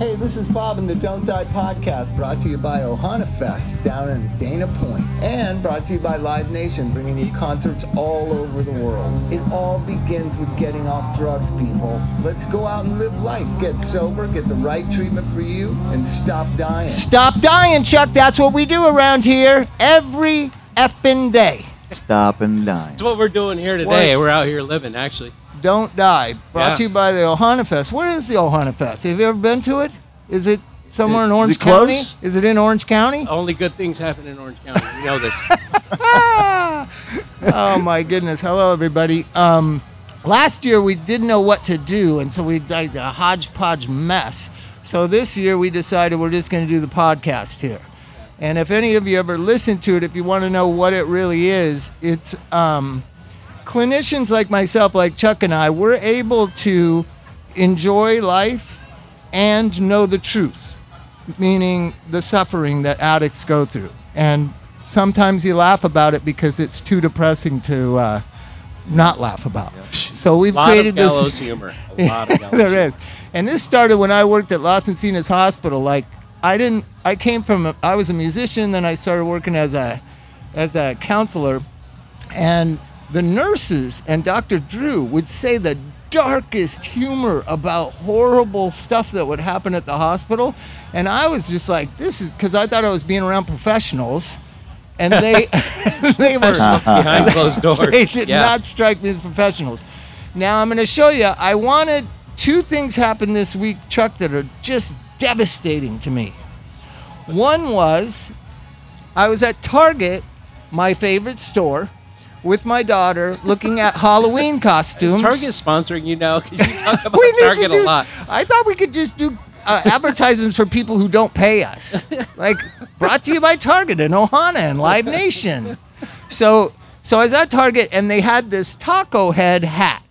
Hey, this is Bob in the Don't Die podcast, brought to you by Ohana Fest down in Dana Point, and brought to you by Live Nation, bringing you concerts all over the world. It all begins with getting off drugs, people. Let's go out and live life. Get sober, get the right treatment for you, and stop dying. Stop dying, Chuck. That's what we do around here every effing day. Stop and dine. That's what we're doing here today. What? We're out here living, actually. Don't die. Brought Yeah. to you by the Ohana Fest. Where is the Ohana Fest? Have you ever been to it? Is it somewhere in Is Orange it close? County? Is it in Orange County? Only good things happen in Orange County. You know this. oh my goodness. Hello, everybody. Um, last year we didn't know what to do, and so we did a hodgepodge mess. So this year we decided we're just going to do the podcast here. And if any of you ever listen to it, if you want to know what it really is, it's um, clinicians like myself, like Chuck and I, we're able to enjoy life and know the truth, meaning the suffering that addicts go through. And sometimes you laugh about it because it's too depressing to uh, not laugh about. So we've A lot created of this. humor. A lot of gallows there humor. is, and this started when I worked at Las Encinas Hospital. Like I didn't, I came from, I was a musician, then I started working as a, as a counselor, and the nurses and Dr. Drew would say the darkest humor about horrible stuff that would happen at the hospital, and I was just like, this is because I thought I was being around professionals. And they, they were Behind closed doors. they did Yeah. not strike me as professionals. Now I'm going to show you. I wanted two things happen this week, Chuck, that are just devastating to me. One was I was at Target, my favorite store, with my daughter looking at Halloween costumes. Is Target sponsoring you now? Because you talk about We need to Target do- a lot. I thought we could just do uh, advertisements for people who don't pay us. Like brought to you by Target and Ohana and Live Nation. So so I was at Target and they had this taco head hat.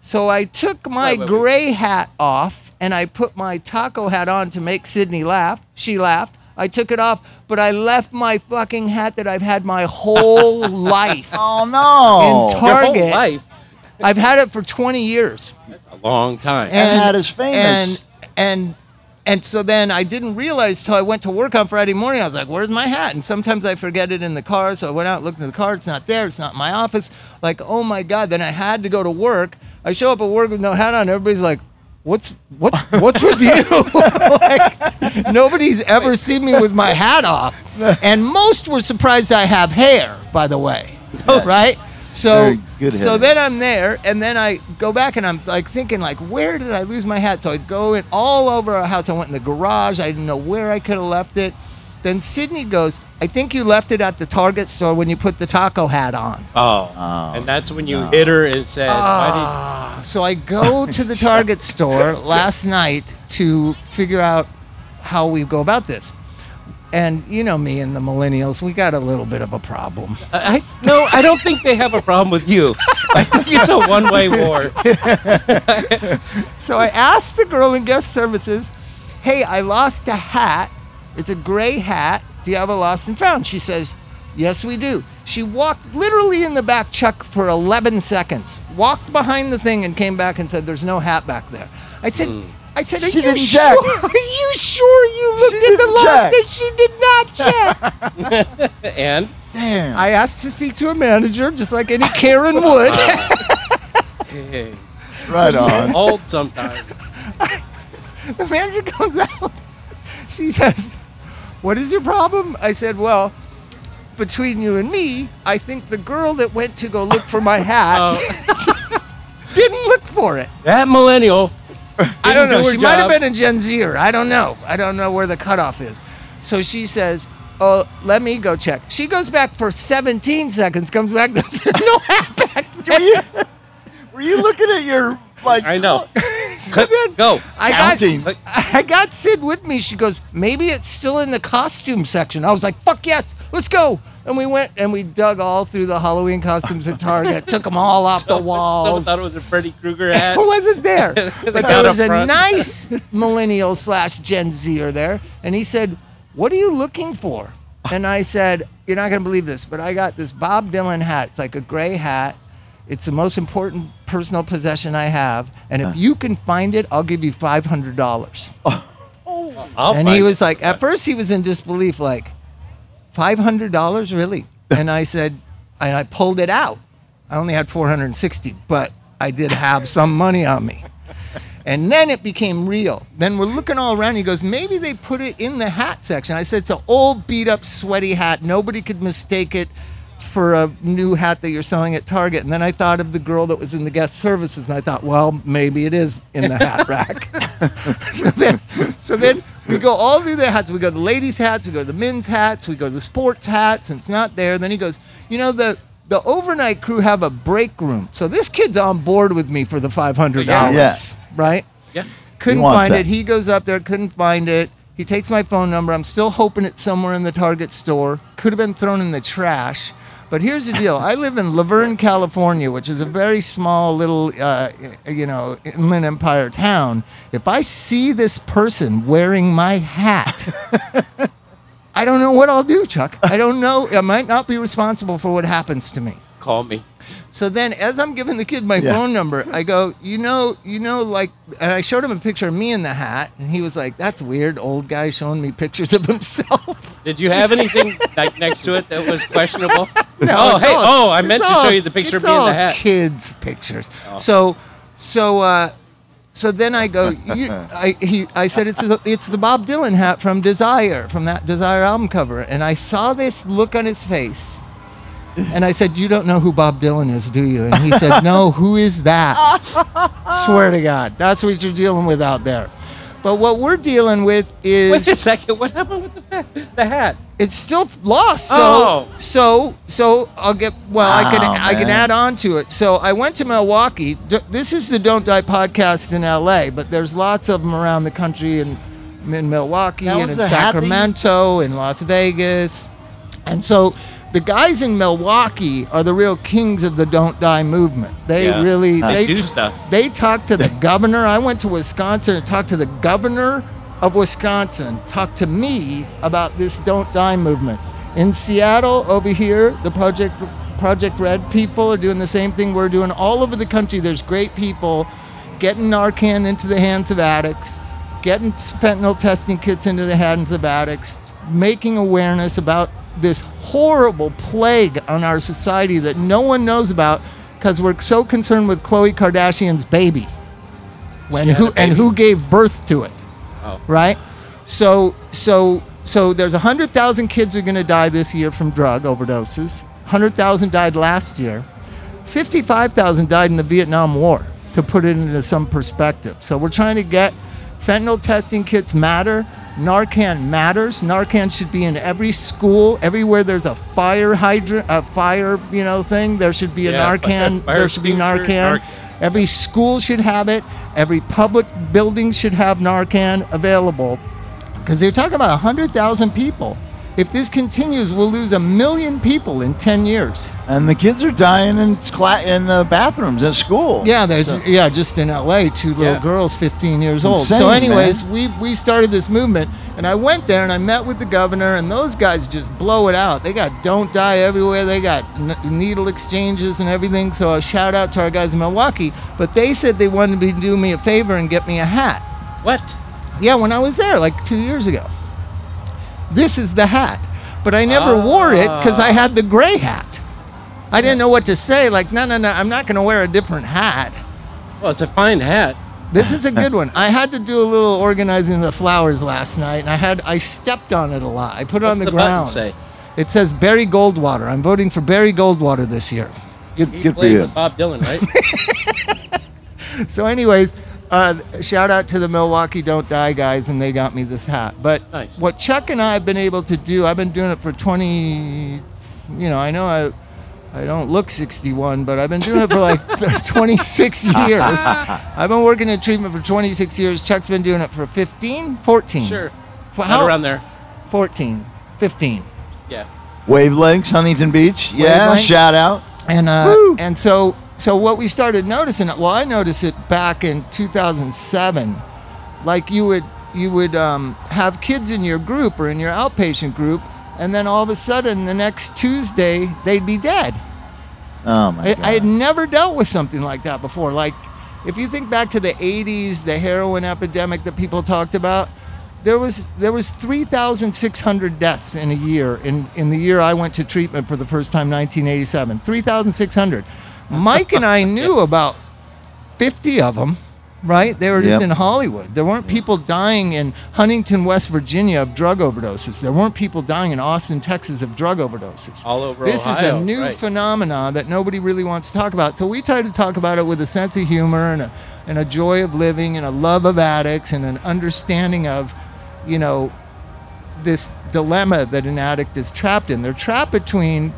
So I took my Wait, wait, wait. gray hat off and I put my taco hat on to make Sydney laugh. She laughed. I took it off, but I left my fucking hat that I've had my whole life. Oh no! In Tar- Your whole Target. life. I've had it for 20 years. That's a long time. And hat is famous. And and and so then I didn't realize till I went to work on Friday morning. I was like, "Where's my hat?" And sometimes I forget it in the car, so I went out looking in the car. It's not there. It's not in my office. Like, oh my god! Then I had to go to work. I show up at work with no hat on. Everybody's like, "What's what's what's with you?" like, nobody's ever seen me with my hat off, and most were surprised I have hair. By the way, oh. right? So good so then I'm there, and then I go back and I'm like thinking like, where did I lose my hat? So I go in all over our house. I went in the garage. I didn't know where I could have left it. Then Sydney goes, I think you left it at the Target store when you put the taco hat on. oh. Oh, and that's when you no. hit her and said, why Ah, so I go to the Target store last night to figure out how we go about this. And you know me and the millennials, we got a little bit of a problem. I, I no, I don't think they have a problem with you. I think it's a one-way war. So I asked the girl in guest services, "Hey, I lost a hat. It's a gray hat. Do you have a lost and found?" She says, "Yes, we do." She walked literally in the back, Chuck, for 11 seconds. Walked behind the thing and came back and said, "There's no hat back there." I said. Hmm. I said, Are She you didn't sure? check. Are you sure you looked She at the didn't loft and she did not check? and damn. I asked to speak to a manager, just like any Karen would. dang, right on. old sometimes. The manager comes out. She says, What is your problem? I said, Well, between you and me, I think the girl that went to go look for my hat Oh, didn't look for it. that millennial. I don't didn't do know. her She might have been a Gen Zer. I don't know. I don't know where the cutoff is. So she says, Oh, let me go check. She goes back for 17 seconds, comes back, there's no hat back Were you, were you looking at your like? I know. So then Go. I Counting. got I got Sid with me. She goes, maybe it's still in the costume section. I was like, fuck yes, let's go. And we went and we dug all through the Halloween costumes at Target, took them all off the Someone walls. thought it was a Freddy Krueger It hat. wasn't there. But there was a front. nice millennial slash Gen Zer there. And he said, What are you looking for? And I said, You're not going to believe this, but I got this Bob Dylan hat. It's like a gray hat. It's the most important personal possession I have. And if uh. you can find it, I'll give you $500. I'll and find he it. was like, at first he was in disbelief, like, five hundred dollars, really? And I said, and I pulled it out. I only had four hundred and sixty, but I did have some money on me. And then it became real. Then we're looking all around. He goes, maybe they put it in the hat section. I said, it's an old, beat up, sweaty hat. Nobody could mistake it for a new hat that you're selling at Target. And then I thought of the girl that was in the guest services, and I thought, well, maybe it is in the hat rack. so then, so then we go all through the hats. We go to the ladies' hats, we go to the men's hats, we go to the sports hats, and it's not there. Then he goes, you know, the the overnight crew have a break room. So this kid's on board with me for the five hundred dollars, Yeah. right? Yeah. Couldn't find that. it. He goes up there, couldn't find it. He takes my phone number. I'm still hoping it's somewhere in the Target store. Could have been thrown in the trash. But here's the deal. I live in La Verne, California, which is a very small little, uh, you know, Inland Empire town. If I see this person wearing my hat, I don't know what I'll do, Chuck. I don't know. I might not be responsible for what happens to me. Call me. So then, as I'm giving the kid my Yeah. phone number, I go, you know, you know, like, and I showed him a picture of me in the hat, and he was like, "That's weird, old guy showing me pictures of himself." Did you have anything like next to it that was questionable? No, oh, hey, all- oh, I meant it's to all- show you the picture of me in the hat. Kids' pictures. Oh. So, so, uh, so then I go. You, I he, I said it's the, it's the Bob Dylan hat from Desire, from that Desire album cover, and I saw this look on his face. And I said, "You don't know who Bob Dylan is, do you?" And he said, "No. Who is that?" Swear to God, that's what you're dealing with out there. But what we're dealing with is Wait a second. What happened with the, fa- the hat? it's still lost. So Oh. so so I'll get well. I can Wow, I can add on to it. So I went to Milwaukee. This is the Don't Die podcast in L.A., but there's lots of them around the country and in Milwaukee and in the hat that you- Sacramento and Las Vegas, and so. The guys in Milwaukee are the real kings of the Don't Die movement. They Yeah. really They do t- stuff. They talked to the governor. I went to Wisconsin and talked to the governor of Wisconsin. Talked to me about this Don't Die movement. In Seattle, over here, the Project Project Red people are doing the same thing we're doing all over the country. There's great people getting Narcan into the hands of addicts, getting fentanyl testing kits into the hands of addicts, making awareness about this horrible plague on our society that no one knows about because we're so concerned with Khloe Kardashian's baby. When who a and who gave birth to it, Oh. right? So so so there's 100,000 kids are going to die this year from drug overdoses. 100,000 died last year. 55,000 died in the Vietnam War to put it into some perspective. So we're trying to get fentanyl testing kits matter. Narcan matters. Narcan should be in every school, everywhere there's a fire hydrant, a fire, you know, thing. There should be a Yeah, Narcan. there should be Narcan. Narcan. Every school should have it. Every public building should have Narcan available. Because they're talking about 100,000 people. If this continues, we'll lose a million people in 10 years. And the kids are dying in cla- in uh, bathrooms at school. Yeah, there's yeah, just in LA, two little Yeah. girls, 15 years old. Insane, so, anyways, man. we we started this movement, and I went there and I met with the governor, and those guys just blow it out. They got don't die everywhere. They got n- needle exchanges and everything. So a shout out to our guys in Milwaukee. But they said they wanted to do me a favor and get me a hat. What? Yeah, when I was there like two years ago. This is the hat. But I never wore it because I had the gray hat. I didn't know what to say. Like, no, no, no, I'm not going to wear a different hat. Well, it's a fine hat. This is a good one. I had to do a little organizing the flowers last night, and I had I stepped on it a lot. I put it on the, the ground. say? It says Barry Goldwater. I'm voting for Barry Goldwater this year. Good, He good for you. with Bob Dylan, right? So, anyways, uh, shout out to the Milwaukee Don't Die guys, and they got me this hat. But Nice. what Chuck and I have been able to do, I've been doing it for 20. You know, I know I. I don't look 61, but I've been doing it for like 26 years. I've been working in treatment for 26 years. Chuck's been doing it for 15, 14. sure. For Not how- around there. 14, 15. Yeah. Wavelengths, Huntington Beach. Yeah, Wavelength. shout out. And uh, and so so what we started noticing, well, I noticed it back in 2007. Like you would you would um, have kids in your group or in your outpatient group, and then all of a sudden the next Tuesday they'd be dead. Oh my I, god. I had never dealt with something like that before. Like if you think back to the 80s, the heroin epidemic that people talked about. there was there was 3,600 deaths in a year in in the year I went to treatment for the first time 1987 3,600 Mike and I knew about 50 of them right they were just Yep. in Hollywood there weren't people dying in Huntington West Virginia of drug overdoses there weren't people dying in Austin Texas of drug overdoses All over this is a new right. phenomenon that nobody really wants to talk about. So we try to talk about it with a sense of humor and a, and a joy of living and a love of addicts and an understanding of, you know, this dilemma that an addict is trapped in. They're trapped between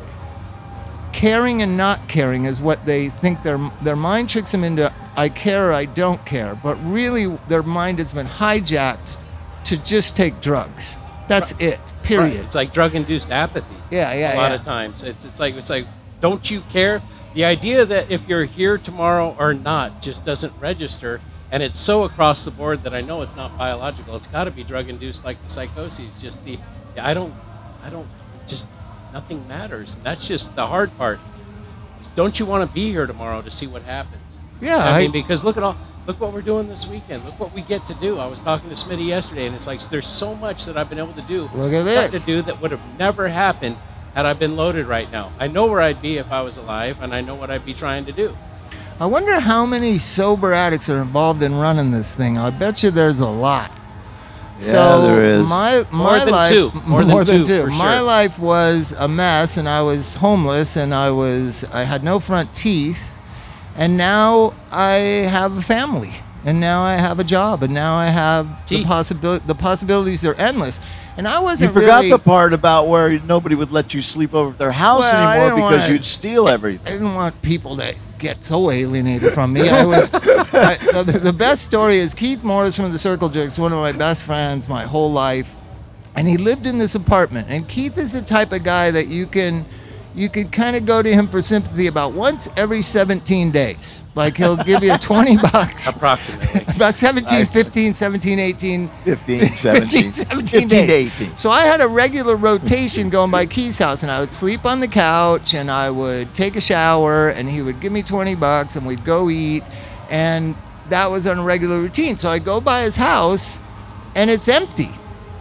caring and not caring is what they think their their mind tricks them into I care or I don't care, but really their mind has been hijacked to just take drugs. That's it. Period. Right. It's like drug-induced apathy. Yeah, yeah, a lot yeah. of times it's it's like it's like don't you care the idea that if you're here tomorrow or not just doesn't register and it's so across the board that i know it's not biological it's got to be drug induced like the psychoses just the i don't i don't just nothing matters and that's just the hard part don't you want to be here tomorrow to see what happens Yeah, i, I- mean because look at all look what we're doing this weekend look what we get to do i was talking to smitty yesterday and it's like there's so much that i've been able to do Look at this. to do that would have never happened had I been loaded right now. I know where I'd be if I was alive, and I know what I'd be trying to do. I wonder how many sober addicts are involved in running this thing. I bet you there's a lot. Yeah, so there is. my my More than life, two. More than two, for My sure. life was a mess, and I was homeless, and I was I had no front teeth, and now I have a family, and now I have a job, and now I have the possibility. The possibilities are endless, and I wasn't You forgot really, the part about where nobody would let you sleep over at their house Well, anymore because wanna- you'd steal everything. I didn't want people to get so alienated from me. I was I, the, the best story is Keith Morris from the Circle Jerks, one of my best friends my whole life, and he lived in this apartment. And Keith is the type of guy that you can you can kind of go to him for sympathy about once every 17 days. Like he'll give you 20 bucks. Approximately. About 17, I- 15, 17, 18, 15, 17. 17 15 to 18. So I had a regular rotation going by Key's house, and I would sleep on the couch, and I would take a shower, and he would give me 20 bucks, and we'd go eat, and that was on a regular routine. So I go by his house, and it's empty.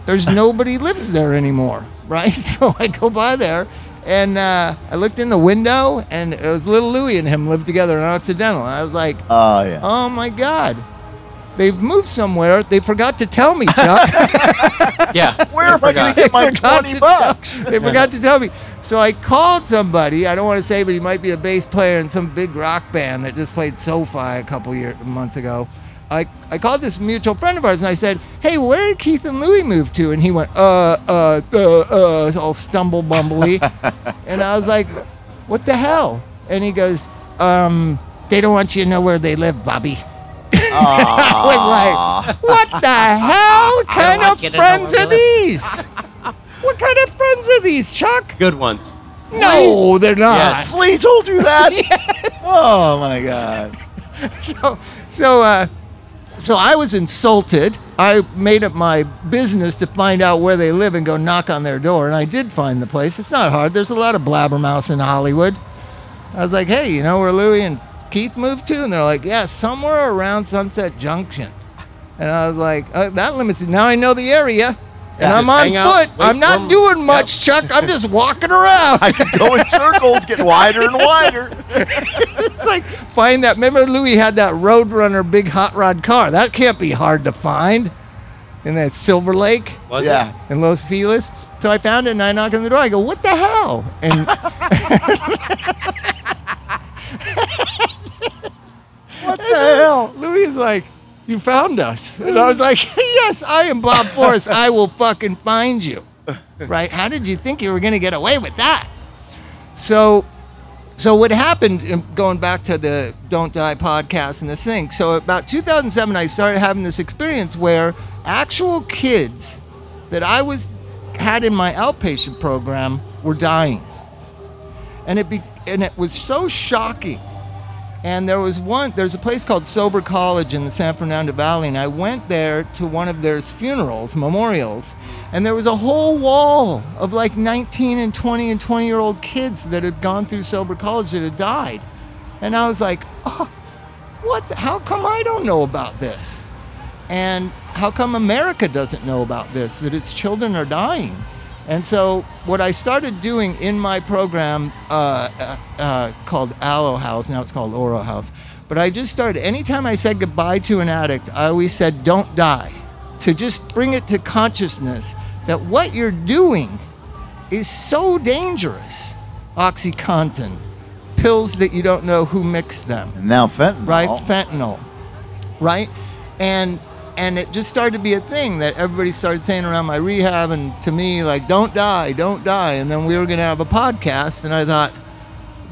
There's nobody lives there anymore, right? So I go by there, and uh, I looked in the window, and it was little Louie and him lived together in Occidental. And I was like, Oh, yeah. oh my God. They've moved somewhere. They forgot to tell me, Chuck. yeah. Where am I going to get my forgot 20 to bucks? tell- they forgot to tell me. So I called somebody. I don't want to say, but he might be a bass player in some big rock band that just played SoFi a couple years months ago. I, I called this mutual friend of ours and I said, "Hey, where did Keith and Louie move to?" And he went, "Uh, uh, uh, uh," all stumble bumbly. and I was like, "What the hell?" And he goes, "Um, they don't want you to know where they live, Bobby." I was like, what the hell kind of you to know friends are these? what kind of friends are these, Chuck? Good ones. No, they're not. Yes. Flea told you that? Oh, my God. So, so, uh, so I was insulted. I made it my business to find out where they live and go knock on their door, and I did find the place. It's not hard. There's a lot of blabbermouths in Hollywood. I was like, hey, you know where Louie and Keith moved to? And they're like, yeah, somewhere around Sunset Junction. And I was like, uh, that limits it. Now I know the area. And Yeah, I'm on out, foot. I'm not for 'em. doing much, Chuck. I'm just walking around. I could go in circles, get wider and wider. it's like find that. Remember, Louis had that Roadrunner big hot rod car. That can't be hard to find in that Silver Lake Was Yeah. it? in Los Feliz. So I found it and I knock on the door. I go, "What the hell?" And What the hell? Louis is like, "You found us," and I was like, "Yes, I am Bob Forrest. I will fucking find you." Right? How did you think you were gonna get away with that? So so what happened um, going back to the don't die podcast and this thing so about 2007 i started having this experience where actual kids that i was had in my outpatient program were dying and it be, and it was so shocking and there was one there's a place called sober college in the san fernando valley and i went there to one of their funerals memorials and there was a whole wall of like 19 and 20 and 20 year old kids that had gone through sober college that had died and i was like oh what how come i don't know about this And how come America doesn't know about this? That its children are dying. And so, what I started doing in my program uh, uh, uh, called Alo House, now it's called Oro House, but I just started, anytime I said goodbye to an addict, I always said, don't die. To just bring it to consciousness that what you're doing is so dangerous. Oxycontin, pills that you don't know who mixed them And now fentanyl. right? Fentanyl, right? And and it just started to be a thing that everybody started saying around my rehab and to me like, "Don't die, don't die." And then we were gonna have a podcast, and I thought,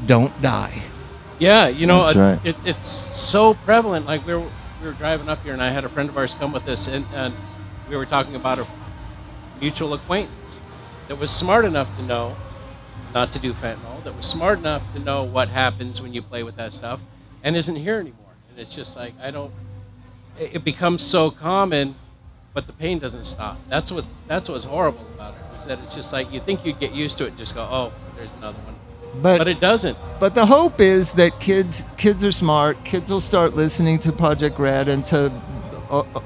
"Don't die." Yeah, you know, That's uh, right. it, it's so prevalent. Like we were, we were driving up here, and I had a friend of ours come with us, and, and we were talking about a mutual acquaintance that was smart enough to know not to do fentanyl, that was smart enough to know what happens when you play with that stuff, and isn't here anymore. And it's just like I don't. It, it becomes so common, but the pain doesn't stop. That's what that's what's horrible about it. Is that it's just like you think you'd get used to it, and just go, oh, there's another one, But but it doesn't. But the hope is that kids kids are smart. Kids will start listening to Project Red and to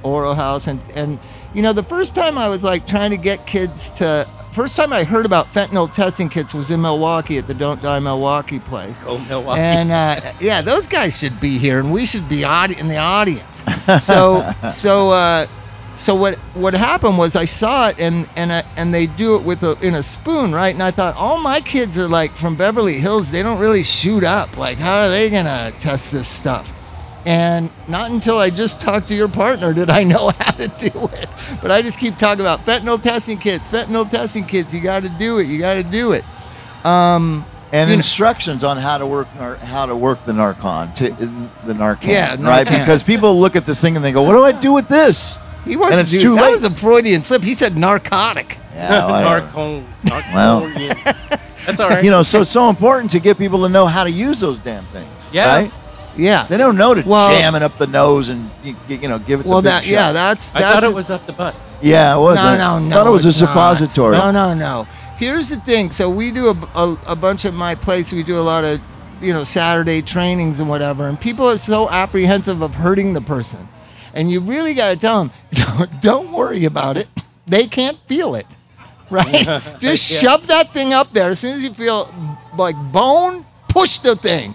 Oro House and and you know the first time I was like trying to get kids to first time I heard about fentanyl testing kits was in Milwaukee at the Don't Die Milwaukee place. Oh, Milwaukee. And uh, yeah, those guys should be here, and we should be audi- in the audience. So, so, uh, so what what happened was I saw it, and and uh, and they do it with a in a spoon, right? And I thought, all my kids are like from Beverly Hills. They don't really shoot up. Like, how are they gonna test this stuff? And not until I just talked to your partner did I know how to do it. But I just keep talking about fentanyl testing kits, fentanyl testing kits. You got to do it. You got to do it. Um, and You know- instructions on how to work how to work the Narcon, to, the Narcan, Yeah, right? Because people look at this thing and they go, "What do I do with this?" He wasn't. And it's dude, too that late. was a Freudian slip. He said narcotic. Yeah, whatever. Narcon, Well. narconian. That's all right. you know, so it's so important to get people to know how to use those damn things. Yeah. right? Yeah. They don't know to Well- jam it up the nose and you, you know give it Well, the big that shot. yeah, that's I thought it was up the butt. yeah, it was. no, no, no. Thought it was a it's not. suppository. No, no, no. Here's the thing. So we do a, a, a bunch of my place. We do a lot of you know Saturday trainings and whatever, and people are so apprehensive of hurting the person, and you really got to tell them, don't, don't worry about it. They can't feel it, right? Just Yeah. shove that thing up there. As soon as you feel like bone, push the thing.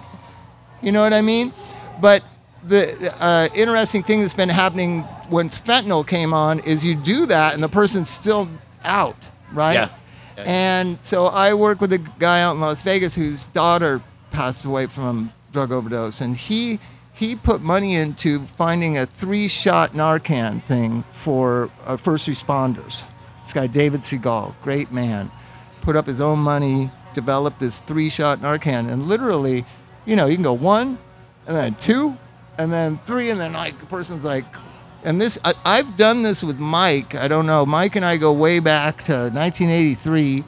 You know what I mean? But the uh, interesting thing that's been happening once fentanyl came on is you do that and the person's still out, right? Yeah. And so I work with a guy out in Las Vegas whose daughter passed away from drug overdose, and he he put money into finding a three-shot Narcan thing for uh, first responders. This guy David Seagal, great man, put up his own money, developed this three-shot Narcan, and literally, you know, you can go one, and then two, and then three, and then like the person's like, and this I, I've done this with Mike. I don't know. Mike and I go way back to 1983,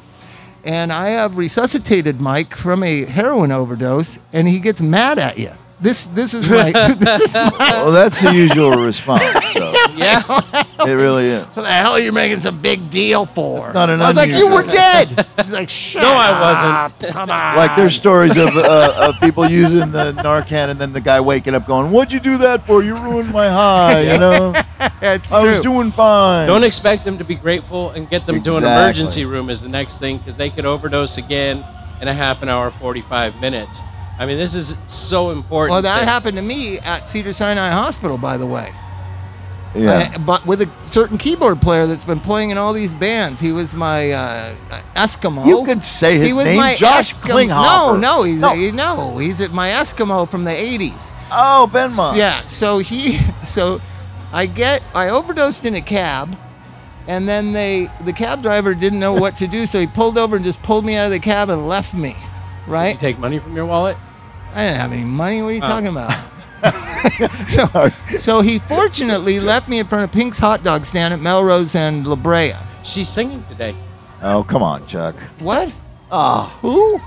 and I have resuscitated Mike from a heroin overdose, and he gets mad at you. This this is my this is my. Well, that's the usual response. Though. Yeah. It really is. What the hell are you making some big deal for? not an I was like, you were dead. He's like, shut No, I wasn't. Come on. Like there's stories of, uh, of people using the Narcan and then the guy waking up going, "What'd you do that for? You ruined my high." You know, It's I was doing fine. Don't expect them to be grateful and get them to an emergency room is the next thing because they could overdose again in a half an hour, 45 minutes. I mean, this is so important. Well, that happened to me at Cedar Sinai Hospital, by the way. Yeah. I- but with a certain keyboard player that's been playing in all these bands. He was my uh, Eskimo. you could say his he was name, my Josh Eskimo. Klinghoffer. No, no, he's No. A, no, he's at my Eskimo from the '80s. Oh, Benma. Yeah, so he, so I get, I overdosed in a cab, and then they, the cab driver didn't know what to do, so he pulled over and just pulled me out of the cab and left me. Did you Right? take money from your wallet? I didn't have any money. What are you Oh. talking about? so, so he fortunately left me in front of Pink's hot dog stand at Melrose and La Brea. She's singing today. Oh, come on, Chuck. What? Oh, Who?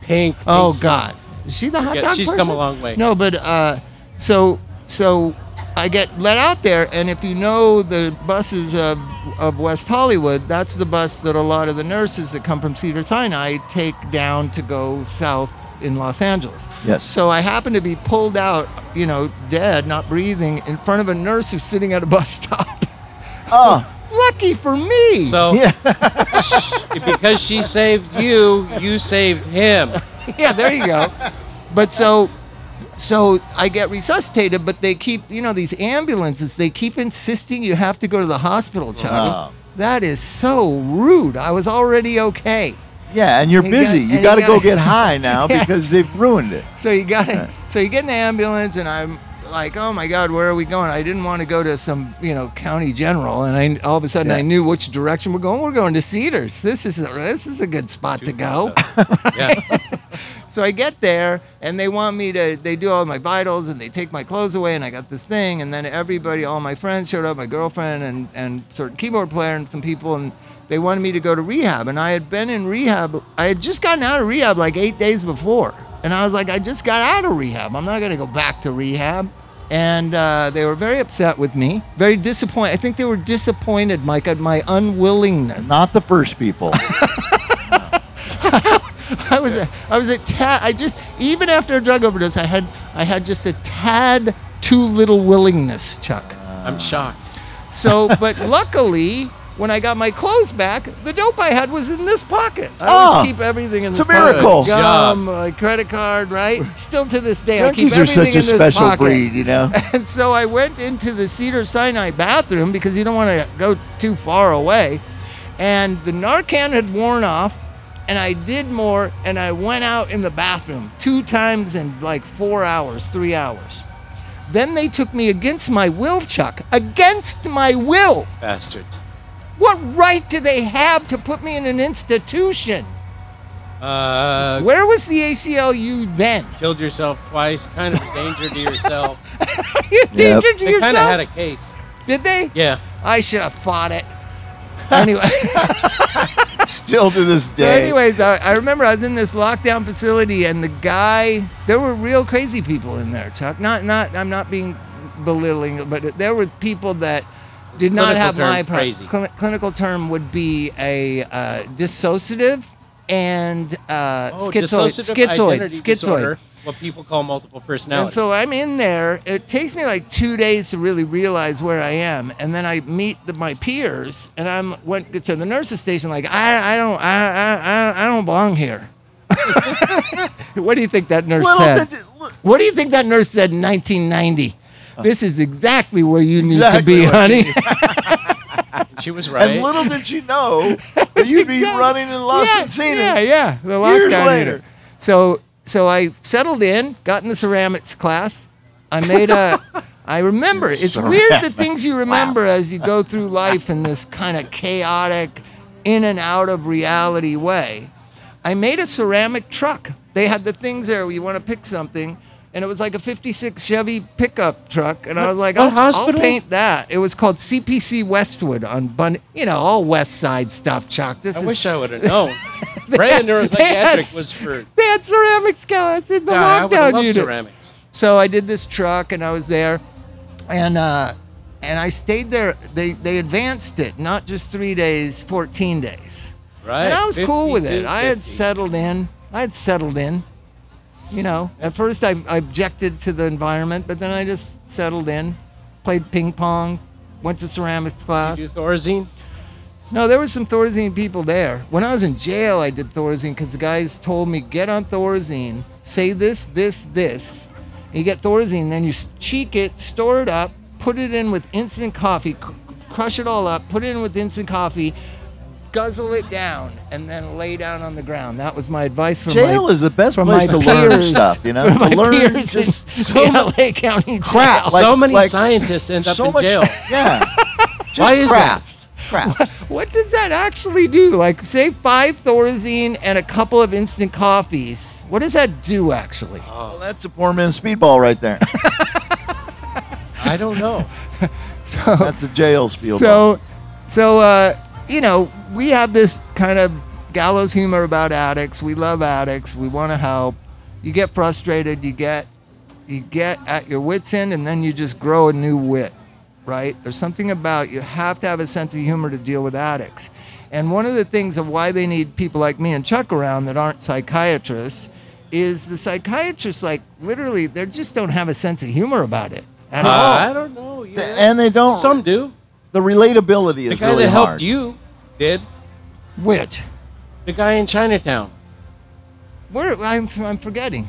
Pink. Oh Pink's- God, is she the hot Yeah, dog she's person? come a long way. No, but uh, so so I get let out there, and if you know the buses of of West Hollywood, that's the bus that a lot of the nurses that come from Cedar Sinai take down to go south in Los Angeles. Yes. So I happened to be pulled out, you know, dead, not breathing, in front of a nurse who's sitting at a bus stop. Oh, Lucky for me. So yeah. because she saved you, you saved him. yeah, there you go. But so, so I get resuscitated, but they keep, you know, these ambulances, they keep insisting you have to go to the hospital, Charlie. Oh. That is so rude. I was already okay. Yeah, and you're You busy. got- you and got to go get high now Yeah. because they've ruined it. So you got Yeah. to, so you get in the ambulance, and I'm like, oh my God, where are we going? I didn't want to go to some, you know, county general, and I all of a sudden Yeah. I knew which direction we're going. We're going to Cedars. This is a, this is a good spot to go. Yeah. So I get there and they want me to, they do all my vitals and they take my clothes away and I got this thing. And then everybody, all my friends showed up, my girlfriend and, and certain keyboard player and some people. And they wanted me to go to rehab. And I had been in rehab, I had just gotten out of rehab like eight days before. And I was like, I just got out of rehab. I'm not going to go back to rehab. And uh, they were very upset with me, very disappointed. I think they were disappointed, Mike, at my unwillingness. Not the first people. I was a, I was a tad. I just even after a drug overdose, I had I had just a tad too little willingness, Chuck. I'm shocked. So, but luckily, when I got my clothes back, the dope I had was in this pocket. I Oh, ah, always keep everything in this it's this a miracle. pocket. Gum, my uh, credit card, right? Still to this day, I keep Junkies are everything such in a this special pocket. breed, you know. And so I went into the Cedar Sinai bathroom because you don't want to go too far away. And the Narcan had worn off, and I did more, and I went out in the bathroom two times in like four hours, three hours. Then they took me against my will, Chuck. Against my will. Bastards. What right do they have to put me in an institution? Uh, Where was the ACLU then? killed yourself twice, kind of a danger to yourself. you Yep. danger to They kind of had a case. Did they? Yeah. I should have fought it. Anyway. Still to this So, day. anyways, I, I remember I was in this lockdown facility, and the guy, there were real crazy people in there, Chuck. Not, not, I'm not being belittling, but there were people that did not have term, my pro- crazy. cli- clinical term would be a uh, dissociative and uh, Oh, schizoid, dissociative schizoid, identity schizoid. disorder, what people call multiple personality. And so I'm in there. It takes me like two days to really realize where I am, and then I meet the, my peers, and I'm went to the nurses station. Like I, I don't, I, I, I- I don't belong here. what do you think that nurse Little said? did you- What do you think that nurse said in 1990? This is exactly where you need Exactly to be, honey. she was right. And little did she know that you'd be Exactly. running in Los yeah, Encinas. Yeah, yeah. The Years later. unit. So so I settled in, got in the ceramics class. I made a I remember. It's weird the things you remember as you go through life in this kind of chaotic, in and out of reality way. I made a ceramic truck. They had the things there where you want to pick something, and it was like a 56 Chevy pickup truck. And I was like, I'll, I'll paint that. It was called CPC Westwood on Bun, you know, all West Side stuff, Chuck. This I is wish I would have known. Brand neuropsychiatric Yes. was for. they had ceramics class in the Yeah, I would have lockdown loved unit. ceramics. So I did this truck and I was there, and uh, and I stayed there. They they advanced it, not just three days, fourteen days. Right. And I was cool with it. 52, I had settled in. I had settled in. You know, at first I, I objected to the environment, but then I just settled in, played ping pong, went to ceramics class. Did you do Thorazine? No, there were some Thorazine people there. When I was in jail, I did Thorazine because the guys told me, get on Thorazine, say this, this, this. You get Thorazine, then you cheek it, store it up, put it in with instant coffee, cr- crush it all up, put it in with instant coffee, guzzle it down, and then lay down on the ground. That was my advice from Jail my, is the best from place my to learn peers- stuff, you know, from to learn peers just in so LA County crap. jail. Like- so many like- scientists end up so in much, jail. Yeah. Just Why is that? craft. Craft. What does that actually do? Like, say five Thorazine and a couple of instant coffees. What does that do actually? Well, that's a poor man's speedball right there. I don't know. So, That's a jail speedball. so, so, uh, you know, we have this kind of gallows humor about addicts. We love addicts. We want to help. You get frustrated. You get, you get at your wits end, and then you just grow a new wit. Right? There's something about you have to have a sense of humor to deal with addicts. And one of the things of why they need people like me and Chuck around that aren't psychiatrists is the psychiatrists like literally they just don't have a sense of humor about it at Uh, all. I don't know. Yeah. And they don't. Some do. the relatability The is guy really that helped hard. you did. Which The guy in Chinatown, where I'm I'm forgetting.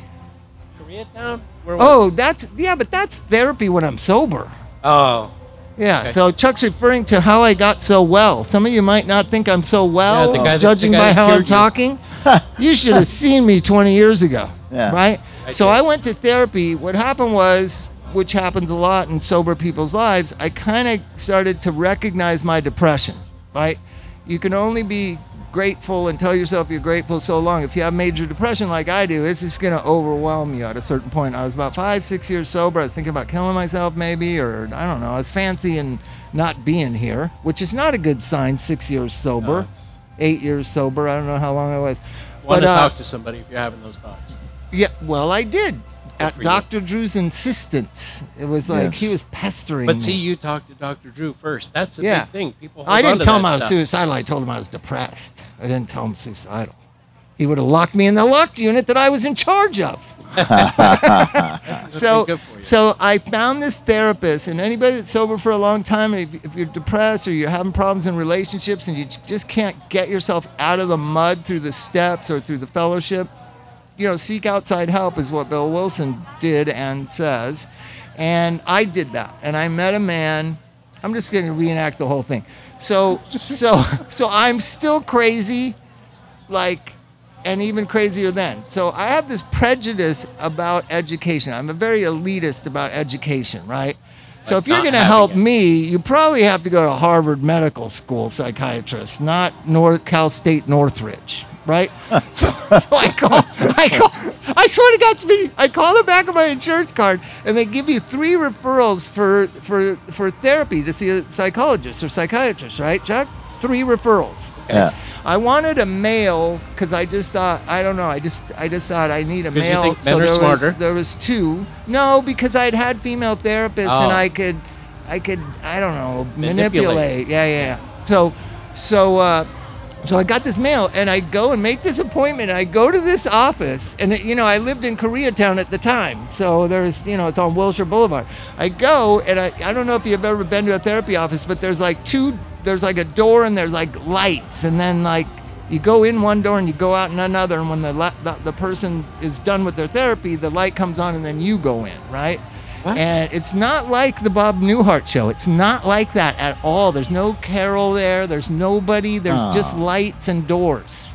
Koreatown. Where was- Oh, that's yeah, but that's therapy when I'm sober. Oh. Yeah, Okay. so Chuck's referring to how I got so well. Some of you might not think I'm so well, the guy that- judging by how I'm you. talking. you should have seen me 20 years ago, Yeah. right? I so did. I went to therapy. What happened was, which happens a lot in sober people's lives, I kind of started to recognize my depression, right? You can only be grateful and tell yourself you're grateful so long. If you have major depression like I do, it's just going to overwhelm you at a certain point. I was about five, six years sober. I was thinking about killing myself maybe, or I don't know. I was fancy and not being here, which is not a good sign. Six years sober, No, eight years sober. I don't know how long I was. Want to uh, talk to somebody if you're having those thoughts. yeah, well, I did. At you. Dr. Drew's insistence. It was like Yes. he was pestering me. But me. see, you talked to Dr. Drew first. That's the Yeah. big thing. People. I didn't tell him I was stuff. suicidal. I told him I was depressed. I didn't tell him suicidal. He would have locked me in the locked unit that I was in charge of. So, good for you. so I found this therapist, and anybody that's sober for a long time, if, if you're depressed or you're having problems in relationships and you just can't get yourself out of the mud through the steps or through the fellowship, you know, seek outside help is what Bill Wilson did and says. And I did that. And I met a man. I'm just going to reenact the whole thing. So, so, so I'm still crazy, like, and even crazier then. So I have this prejudice about education. I'm a very elitist about education, right? So Like if you're going to help it. me, you probably have to go to Harvard Medical School psychiatrist, not North Cal State Northridge, right? so, so I call, I call, I swear to God, Smitty, I call the back of my insurance card, and they give you three referrals for for for therapy to see a psychologist or psychiatrist, right, Chuck? Three referrals. Yeah. I wanted a male because I just thought I don't know. I just I just thought I need a 'Cause you male. think men are there smarter? was there was two. No, because I'd had female therapists and Oh. I could I could I don't know Manipulate. manipulate. Yeah, yeah. yeah. So so uh, so I got this mail and I go and make this appointment. I go to this office and it, you know I lived in Koreatown at the time, so there's you know it's on Wilshire Boulevard. I go and I I don't know if you've ever been to a therapy office, but there's like two there's like a door and there's like lights and then like you go in one door and you go out in another and when the the, the person is done with their therapy the light comes on and then you go in right What? and it's not like the bob newhart show. It's not like that at all. There's no carol there. There's nobody. There's just lights and doors.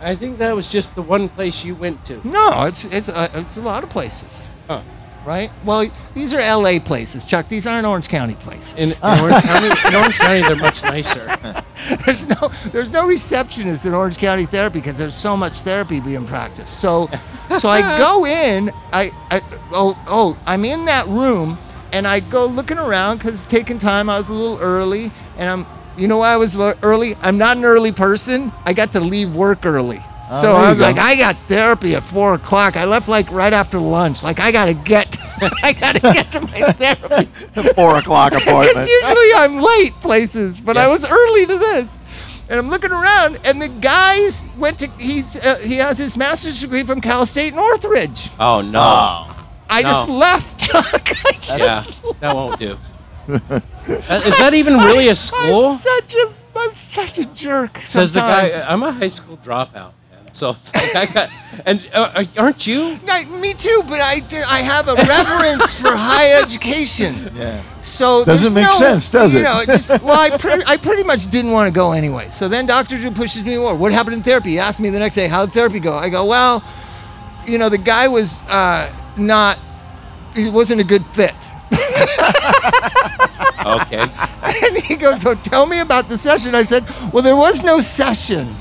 I think that was just the one place you went to. no it's it's uh, it's a lot of places. Huh. Right well these are la places chuck these aren't orange county places In, in Orange County, in Orange County, they're much nicer. there's no there's no receptionist in Orange County therapy because there's so much therapy being practiced. So so I go in, I, I oh oh I'm in that room and I go looking around because it's taking time. I was a little early and I'm you know why I was early? I'm not an early person. I got to leave work early. Oh, so I was go. like, I got therapy at four o'clock. I left like right after lunch. Like I gotta get, I gotta get to my therapy. Four o'clock Because appointment. usually I'm late places, but I was early to this. And I'm looking around, and the guys went to. He's uh, he has his master's degree from Cal State Northridge. Oh no. Oh. I No. just left. Chuck. I just yeah, that won't do. Uh, Is that even really a I'm school? such a I'm such a jerk. Says the guy. I'm a high school dropout, man. So it's like I got. And uh, aren't you? No, me too, but I do, I have a reverence for high education. Yeah. So Doesn't make no- sense, does you it? know, just, well, I, pre- I pretty much didn't want to go anyway. So then Dr. Drew pushes me more. What happened in therapy? He asked me the next day, how'd therapy go? I go, well, you know, the guy was uh, not, he wasn't a good fit. Okay. And he goes, so tell me about the session. I said, well, there was no session.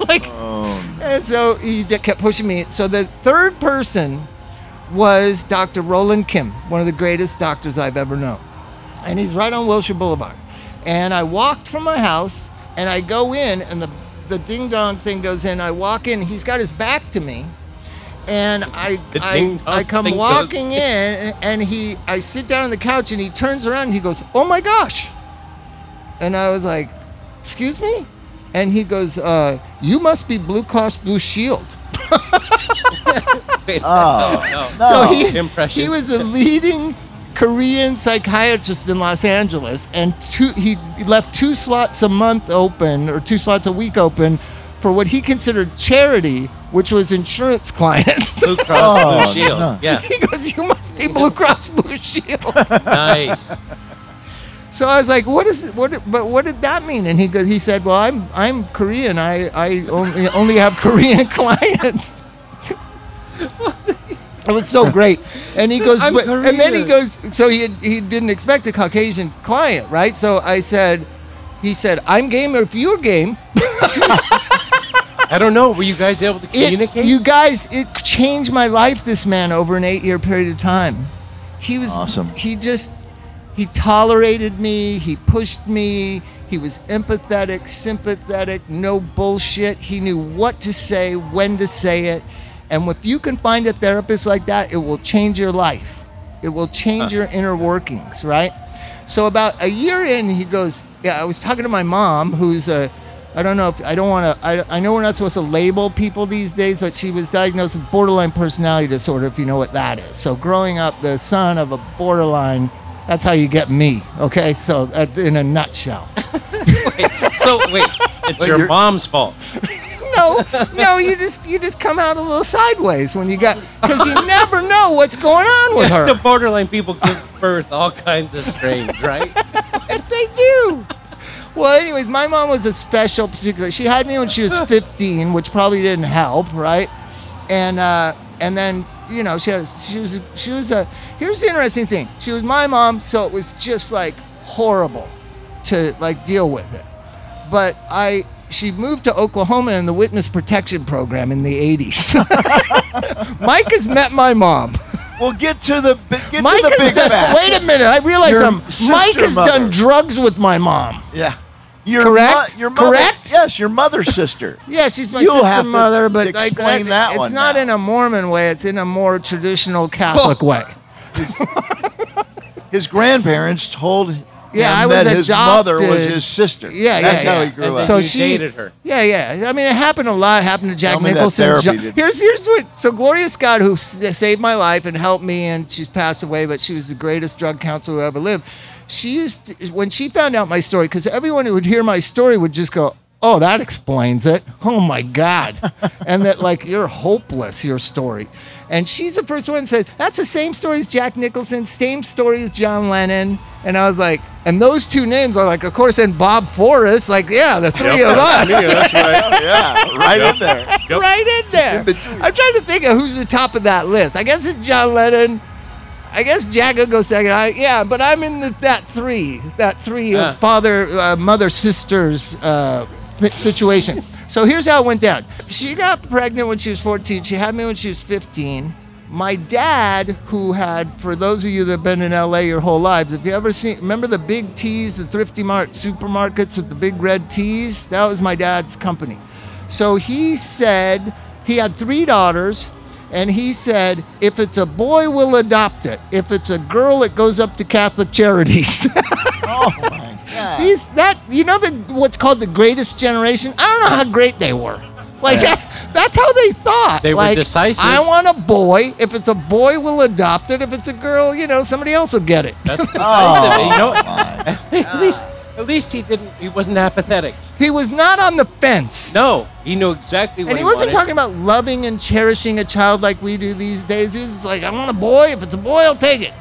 like, Oh, and so he d- kept pushing me. So the third person was Dr. Roland Kim, one of the greatest doctors I've ever known. And he's right on Wilshire Boulevard. And I walked from my house and I go in and the, the ding dong thing goes in. I walk in, he's got his back to me. And I I, I come thing goes- walking in and he I sit down on the couch and he turns around and he goes, Oh my gosh. And I was like, Excuse me? And he goes, uh, You must be Blue Cross Blue Shield. Wait, Oh, no. no. So he, Impression. he was a leading Korean psychiatrist in Los Angeles, and two, he left two slots a month open or two slots a week open for what he considered charity, which was insurance clients. Blue Cross Oh, Blue Shield. no. Yeah, he goes, "You must be Blue Cross Blue Shield." nice. So I was like, "What is what? But what did that mean?" And he goes, "He said, well, I'm I'm Korean. I I only only have Korean clients." It was so great, and he goes, but, and then he goes. So he he didn't expect a Caucasian client, right? So I said, he said, "I'm game if you're game." I don't know. Were you guys able to It- communicate? you guys, it changed my life. This man over an eight-year period of time. He was Awesome. He just he tolerated me. He pushed me. He was empathetic, sympathetic, no bullshit. He knew what to say, when to say it. And if you can find a therapist like that, it will change your life. It will change your inner workings, right? So about a year in, he goes, "Yeah, I was talking to my mom, who's a, I don't know if I don't want to. I, I know we're not supposed to label people these days, but she was diagnosed with borderline personality disorder, if you know what that is. So growing up, the son of a borderline, that's how you get me. Okay, so uh, in a nutshell. so wait, it's Wait, your mom's fault. no, no, you just you just come out a little sideways when you got because you never know what's going on with her. the borderline people give birth all kinds of strange, right? they do. Well, anyways, my mom was a special particular. She had me when she was 15, which probably didn't help, right? And uh, and then you know she had she was she was a. Here's the interesting thing. She was my mom, so it was just like horrible to like deal with it. But I she moved to Oklahoma in the witness protection program in the 80s. Mike has met my mom. Well, get to the get Mike to the big done. fact. Wait a minute. I realize Your I'm. Mike has mother. done drugs with my mom. Yeah. Your Correct? Mo- your mother, Correct? Yes, your mother's sister. Yeah, she's my You'll sister have mother, but like, explain that it's one It's not now. in a Mormon way. It's in a more traditional Catholic way. His grandparents told him Yeah, I that was his mother was his sister. Yeah, That's yeah, how yeah. he grew And up. So you she- dated her. Yeah, yeah. I mean, it happened a lot. It happened to Jack Tell me that Nicholson. therapy Jo- didn't- here's here's what. So Gloria Scott, who s- saved my life and helped me, and she's passed away, but she was the greatest drug counselor who ever lived. She used to, when she found out my story, because everyone who would hear my story would just go, "Oh, that explains it." Oh my God, and that like you're hopeless. Your story. And she's the first one that said, That's the same story as Jack Nicholson, same story as John Lennon. And I was like, And those two names are like, of course, and Bob Forrest, like, yeah, the three of us. Yeah, that's right. yeah, right in there. Yep. right in there. in. I'm trying to think of who's the top of that list. I guess it's John Lennon. I guess Jack will go second. I, yeah, but I'm in the, that three, that three Yeah. of father, uh, mother, sisters uh, fi- situation. so here's how it went down. She got pregnant when she was 14. She had me when she was 15. My dad, who had, for those of you that have been in LA your whole lives, if you ever seen, remember the big T's, the Thriftimart supermarkets with the big red T's? That was my dad's company. So he said he had three daughters, and he said, if it's a boy, we'll adopt it. If it's a girl, it goes up to Catholic Charities. Oh my god. He's that you know the what's called the greatest generation. I don't know how great they were. Like Yeah. that, that's how they thought. They were decisive. I want a boy. If it's a boy, we'll adopt it. If it's a girl, you know, somebody else will get it. That's decisive. Oh, you know, at least at least he didn't. He wasn't apathetic. He was not on the fence. No, he knew exactly what And he he wasn't wanted. talking about loving and cherishing a child like we do these days. He was like, I want a boy. If it's a boy, I'll take it.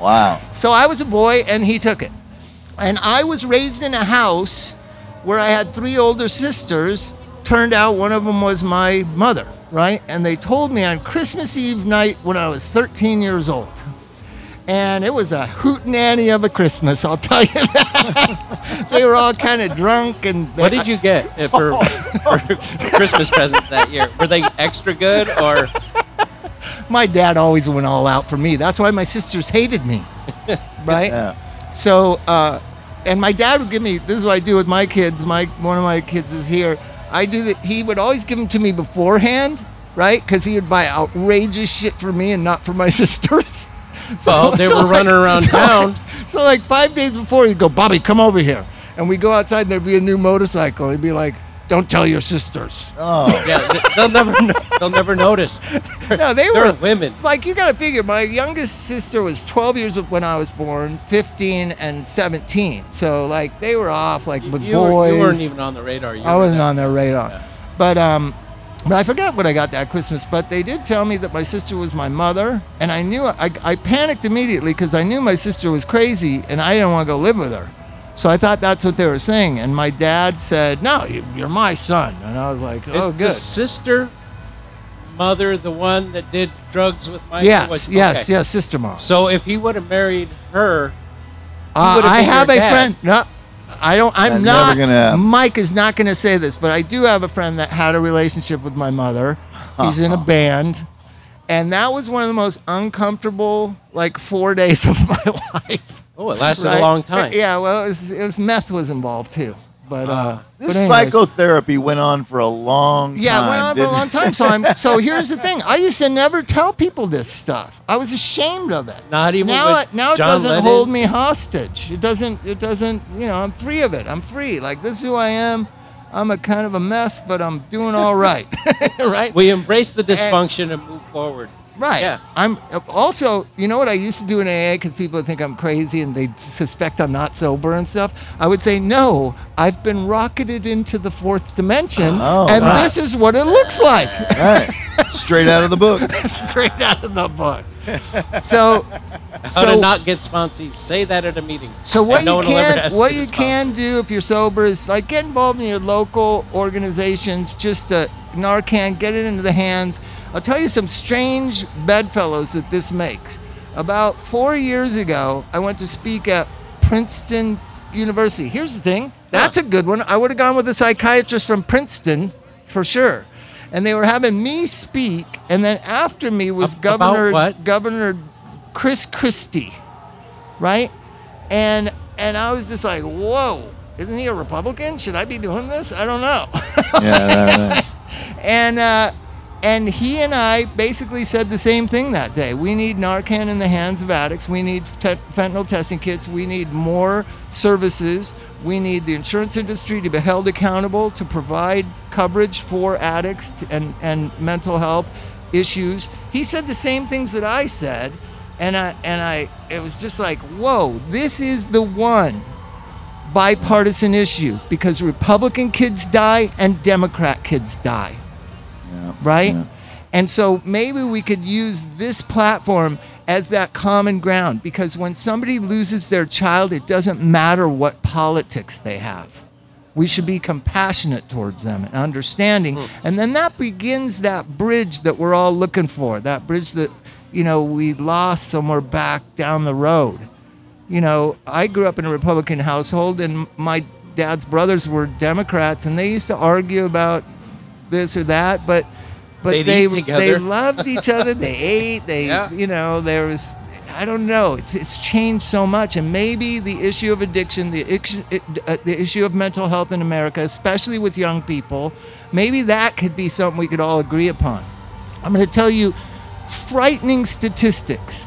Wow. So I was a boy and he took it. And I was raised in a house where I had three older sisters. Turned out one of them was my mother, right? And they told me on Christmas Eve night when I was 13 years old. And it was a hootenanny of a Christmas, I'll tell you that. they were all kind of drunk and they, What did you get for, for Christmas presents that year? Were they extra good or? my dad always went all out for me. That's why my sisters hated me, right? Yeah. So, uh, and my dad would give me. This is what I do with my kids. My one of my kids is here. I do that. He would always give them to me beforehand, right? Because he would buy outrageous shit for me and not for my sisters. Well, they were running around so town. Like, so like five days before, he'd go, Bobby, come over here, and we go outside. and There'd be a new motorcycle. He'd be like, Don't tell your sisters. Oh, Yeah, th- they'll never no- they'll never notice. No, they They're were women. Like you got to figure, my youngest sister was 12 years old when I was born, 15 and 17. So like they were off like with You, were, boys. you weren't even on the radar. You I wasn't on their radar. Yeah. But um, but I forgot what I got that Christmas. But they did tell me that my sister was my mother, and I knew I, I panicked immediately because I knew my sister was crazy, and I didn't want to go live with her. So I thought that's what they were saying. And my dad said, "No, you, you're my son," and I was like, "Oh, Is good." The sister, mother, the one that did drugs with Michael. Yes, was- yes, okay. yes, sister mom. So if he would have married her, Uh, I have a dad. friend. No, I don't. I'm That's not. gonna. Mike is not going to say this, but I do have a friend that had a relationship with my mother. He's in a band, and that was one of the most uncomfortable like four days of my life. Oh, it lasted right? a long time. Yeah, well, it was, it was meth was involved too, but uh, Ah. this but psychotherapy went on for a long time. Yeah, it went on for a long time. So I'm. So here's the thing. I used to never tell people this stuff. I was ashamed of it. Not even now. with It, now it doesn't Lennon? hold me hostage. It doesn't. It doesn't. You know, I'm free of it. I'm free. Like this is who I am. I'm a kind of a mess, but I'm doing all right. right. We embrace the dysfunction and move forward. Right. Yeah. I'm also, you know what I used to do in AA because people think I'm crazy and they suspect I'm not sober and stuff. I would say, no, I've been rocketed into the fourth dimension, Oh, and wow. this is what it looks like. Right. Straight out of the book. Straight out of the book. So, How so to not get sponsees. Say that at a meeting. So what And no you one will ever can ask what you you can do if you're sober is like get involved in your local organizations. Just uh, Narcan, get it into the hands. I'll tell you some strange bedfellows that this makes. About four years ago, I went to speak at Princeton University. Here's the thing. That's a good one. I would have gone with a psychiatrist from Princeton for sure. And they were having me speak, and then after me was Ab- about Governor what? Governor Chris Christie right? And and I was just like, whoa, isn't he a Republican? Should I be doing this? I don't know. Yeah. and uh, and he and I basically said the same thing that day. We need Narcan in the hands of addicts. We need te- fentanyl testing kits. We need more services. We need the insurance industry to be held accountable to provide coverage for addicts t- and, and mental health issues. He said the same things that I said, and I and I it was just like, whoa, this is the one bipartisan issue because Republican kids die and Democrat kids die. Right? Yeah. And so maybe we could use this platform as that common ground because when somebody loses their child, it doesn't matter what politics they have. We should be compassionate towards them and understanding. And then that begins that bridge that we're all looking for, that bridge that, you know, we lost somewhere back down the road. You know, I grew up in a Republican household and my dad's brothers were Democrats and they used to argue about this or that, but but They'd they they loved each other. They ate. They Yeah. you know there was I don't know. It's, it's changed so much, and maybe the issue of addiction, the issue, uh, the issue of mental health in America, especially with young people, maybe that could be something we could all agree upon. I'm going to tell you frightening statistics.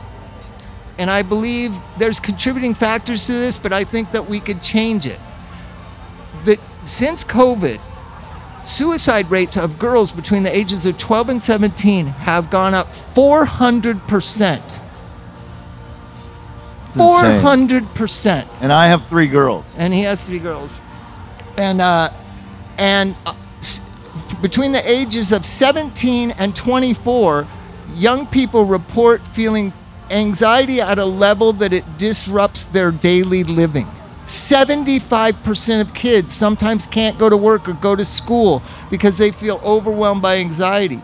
And I believe there's contributing factors to this, but I think that we could change it. That since COVID, suicide rates of girls between the ages of 12 and 17 have gone up 400%. It's 400%. And I have three girls. And he has three girls. And, uh, and uh, s- between the ages of 17 and 24, young people report feeling anxiety at a level that it disrupts their daily living. 75% of kids sometimes can't go to work or go to school because they feel overwhelmed by anxiety.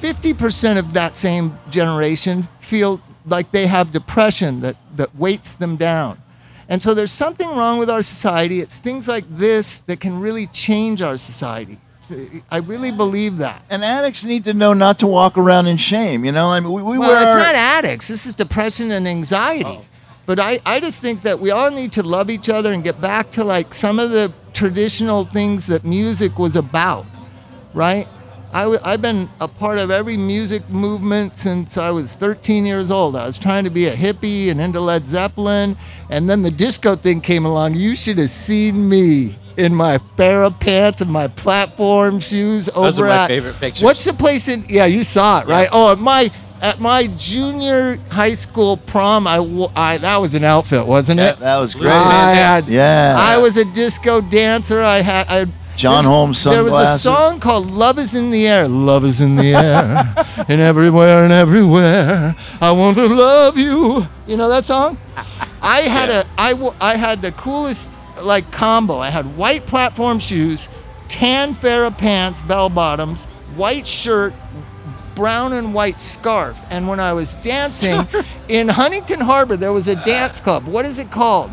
50% of that same generation feel like they have depression that, that weights them down. And so there's something wrong with our society. It's things like this that can really change our society. I really believe that. And addicts need to know not to walk around in shame. You know, I mean, we, we Well, it's not addicts. This is depression and anxiety. Oh. But I, I just think that we all need to love each other and get back to like some of the traditional things that music was about, right? I w- I've been a part of every music movement since I was 13 years old. I was trying to be a hippie and into Led Zeppelin, and then the disco thing came along. You should have seen me in my Farah pants and my platform shoes over Those are my at favorite pictures. What's the place in? Yeah, you saw it, right? Oh, my at my junior high school prom, I, I that was an outfit, wasn't it? That was great. I had, Yeah. I was a disco dancer. I had I, John this- Holmes There was a song called "Love Is in the Air." Love is in the air, and everywhere and everywhere. I want to love you. You know that song? I had Yeah. a I wo- I had the coolest like combo. I had white platform shoes, tan Farah pants, bell bottoms, white shirt, brown and white scarf. And when I was dancing in Huntington Harbor, there was a dance club. What is it called?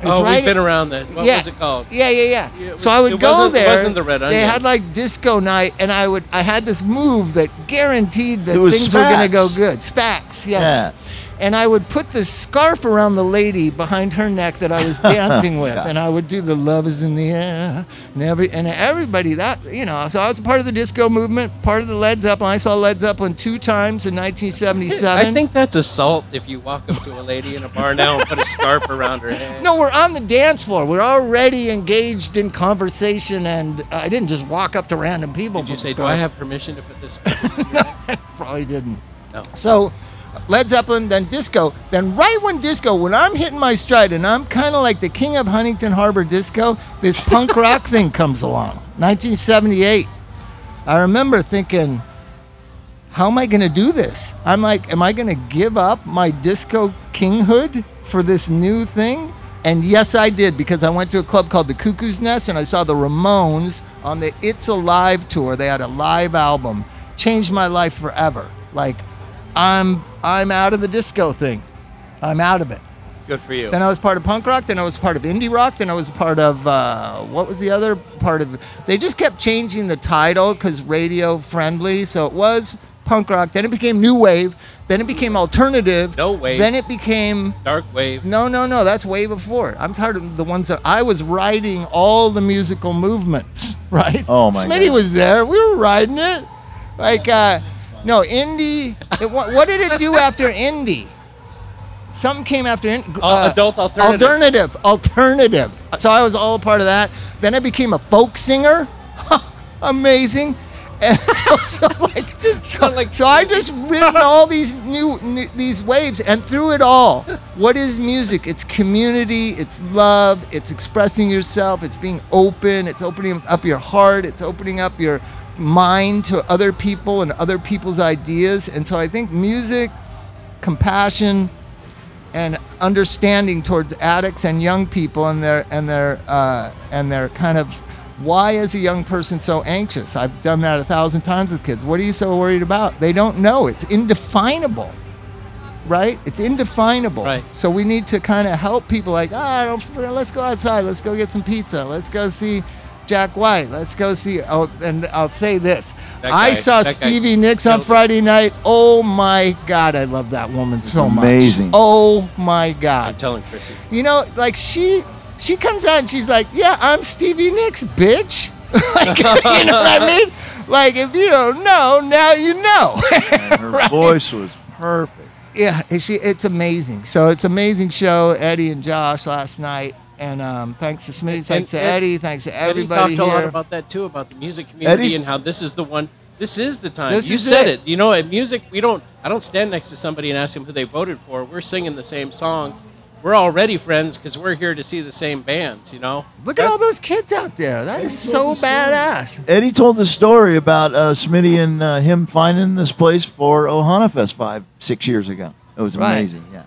It's oh, right we've been around that. What yeah. was it called? Yeah, yeah, yeah. Yeah, it so I would it go wasn't- it wasn't the Red Onion. They had like disco night, and I would I had this move that guaranteed that It was things were gonna go good. Spax, yes. Yeah. And I would put the scarf around the lady behind her neck that I was dancing with, God. and I would do the "Love Is in the Air," and every and everybody that you know. So I was a part of the disco movement, part of the Led Zeppelin. I saw Led Zeppelin two times in 1977. I think that's assault if you walk up to a lady in a bar now and put a scarf around her head. No, we're on the dance floor. We're already engaged in conversation, and I didn't just walk up to random people. Did you say, do I have permission to put this scarf around your? Probably didn't. No. So, Led Zeppelin, then disco. Then right when disco, when I'm hitting my stride, and I'm kind of like the king of Huntington Harbor disco, this punk rock thing comes along. 1978. I remember thinking, how am I going to do this? I'm like, am I going to give up my disco kinghood for this new thing? And yes, I did because I went to a club called the Cuckoo's Nest and I saw the Ramones on the It's Alive tour. They had a live album. Changed my life forever. Like, I'm I'm out of the disco thing. I'm out of it. Good for you. Then I was part of punk rock. Then I was part of indie rock. Then I was part of uh, what was the other part of? They just kept changing the title because radio friendly. So it was punk rock. Then it became new wave. Then it became alternative. No wave. Then it became Dark wave. no, no, no. That's way before. I'm tired of the ones that I was riding all the musical movements. Right? Oh, my Smitty God. was there. We were riding it. Like uh, no indie. It, what, what did it do after indie? Something came after in, Uh, adult alternative. Alternative, alternative. So I was all a part of that. Then I became a folk singer. Amazing. And so, so like, so, like, so I just ridden all these new, new these waves, and through it all, what is music? It's community, it's love, it's expressing yourself, it's being open, it's opening up your heart, it's opening up your mind to other people and other people's ideas. And so I think music, compassion, and understanding towards addicts and young people and their and their uh, and their kind of why is a young person so anxious? I've done that a thousand times with kids. What are you so worried about? They don't know. It's indefinable. Right? It's indefinable. Right. So we need to kind of help people like, ah, don't, let's go outside. Let's go get some pizza. Let's go see Jack White. Let's go see. Oh, and I'll say this. That I guy- saw that guy Stevie Nicks on. Friday night. Oh my God, I love that woman so much. amazing. Oh my God. I'm telling Chrissy. You know, like she she comes out and she's like, "Yeah, I'm Stevie Nicks, bitch." like, you know what I mean? Like, if you don't know, now you know. Her Right? voice was perfect. yeah, she it's amazing. So it's amazing show, Eddie and Josh last night. And um, thanks to Smitty, thanks to and- Eddie, thanks to everybody Eddie everybody talked a lot about that too, about the music community Eddie's- and how this is the one. This is the time. This you is said it. it. You know, at music, we don't. I don't stand next to somebody and ask them who they voted for. We're singing the same songs. We're already friends because we're here to see the same bands. You know. Look at all those kids out there. That is so badass. Eddie told the story about uh, Smitty and uh, him finding this place for Ohana Fest five, six years ago. It was Right. amazing. Yeah.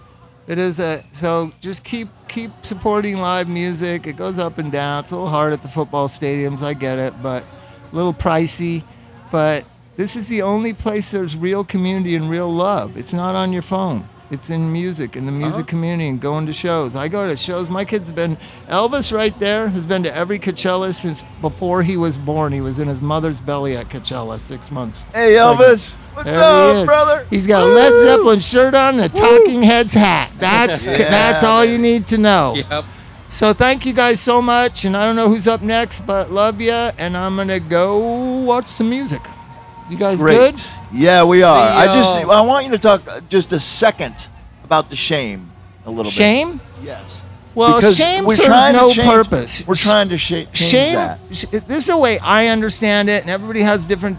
It is a so just keep keep supporting live music. It goes up and down. It's a little hard at the football stadiums. I get it, but a little pricey. But this is the only place there's real community and real love. It's not on your phone. It's in music, in the music Uh-huh. community, and going to shows. I go to shows. My kid's been Elvis right there has been to every Coachella since before he was born. He was in his mother's belly at Coachella six months. Hey Elvis, what's There he up, brother? He's got a Led Zeppelin shirt on and a Talking Heads hat. That's Yeah, that's all man. you need to know. Yep. So thank you guys so much, and I don't know who's up next, but love ya, and I'm gonna go watch some music. You guys Great. good? Yeah, we are. I just. I want you to talk uh, just a second about the shame a little Shame? bit. Shame? Yes. Well, because shame we're serves trying no change, purpose. We're trying to sh- change shame that. sh- this is the way i understand it and everybody has different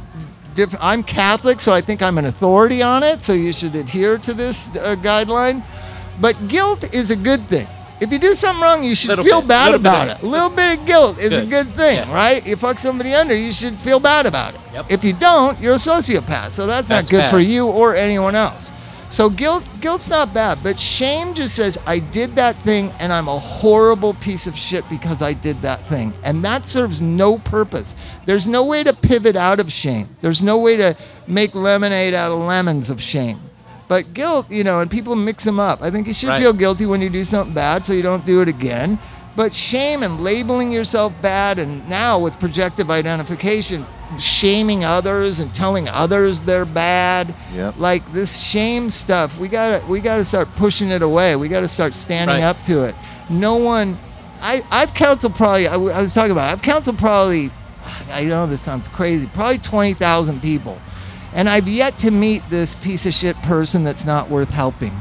different i'm catholic so i think i'm an authority on it so you should adhere to this uh, guideline but guilt is a good thing if you do something wrong you should Little feel bit, bad about it a little bit of guilt is a Good. good thing Yeah. right you fuck somebody under you should feel bad about it Yep. if you don't you're a sociopath so that's, That's not good bad. for you or anyone else so guilt guilt's not bad, but shame just says I did that thing and I'm a horrible piece of shit because I did that thing. And that serves no purpose. There's no way to pivot out of shame. There's no way to make lemonade out of lemons of shame. But guilt, you know, and people mix them up. I think you should Right. feel guilty when you do something bad so you don't do it again. But shame and labeling yourself bad and now with projective identification, shaming others and telling others they're bad Yep. like this shame stuff we gotta we gotta start pushing it away we gotta start standing Right. up to it no one i i've counseled probably I, w- I was talking about i've counseled probably i know this sounds crazy probably 20000 people and i've yet to meet this piece of shit person that's not worth helping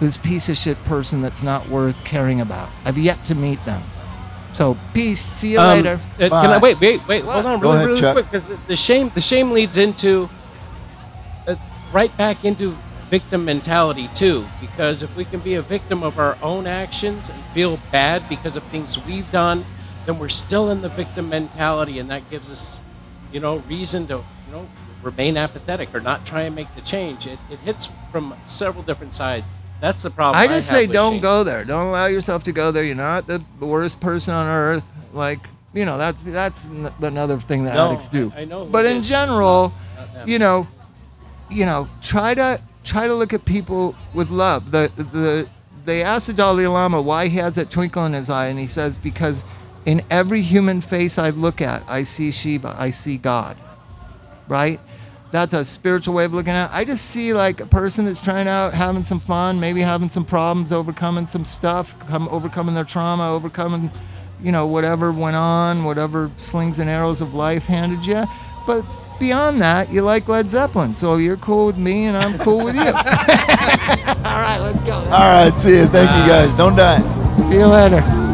this piece of shit person that's not worth caring about i've yet to meet them so peace see you Um, later uh, can I wait? Wait, wait. What? Hold on, really, ahead, really Chuck. quick, because the, the shame, the shame leads into uh, right back into victim mentality too. Because if we can be a victim of our own actions and feel bad because of things we've done, then we're still in the victim mentality, and that gives us, you know, reason to, you know, remain apathetic or not try and make the change. It, it hits from several different sides. That's the problem. I just have say don't shame. go there. Don't allow yourself to go there. You're not the worst person on earth. Like you know, that's that's n- another thing that No, addicts do. I- I know But in. General, you know, you know, try to try to look at people with love. The the they asked the Dalai Lama why he has that twinkle in his eye, and he says because in every human face I look at, I see Shiva, I see God. Right? That's a spiritual way of looking at it. I just see like a person that's trying out having some fun, maybe having some problems, overcoming some stuff, come overcoming their trauma, overcoming, you know, whatever went on, whatever slings and arrows of life handed you. But beyond that, you like Led Zeppelin, so you're cool with me and I'm cool with you. All right, let's go. All right, see you. Thank you guys. Don't die. See you later.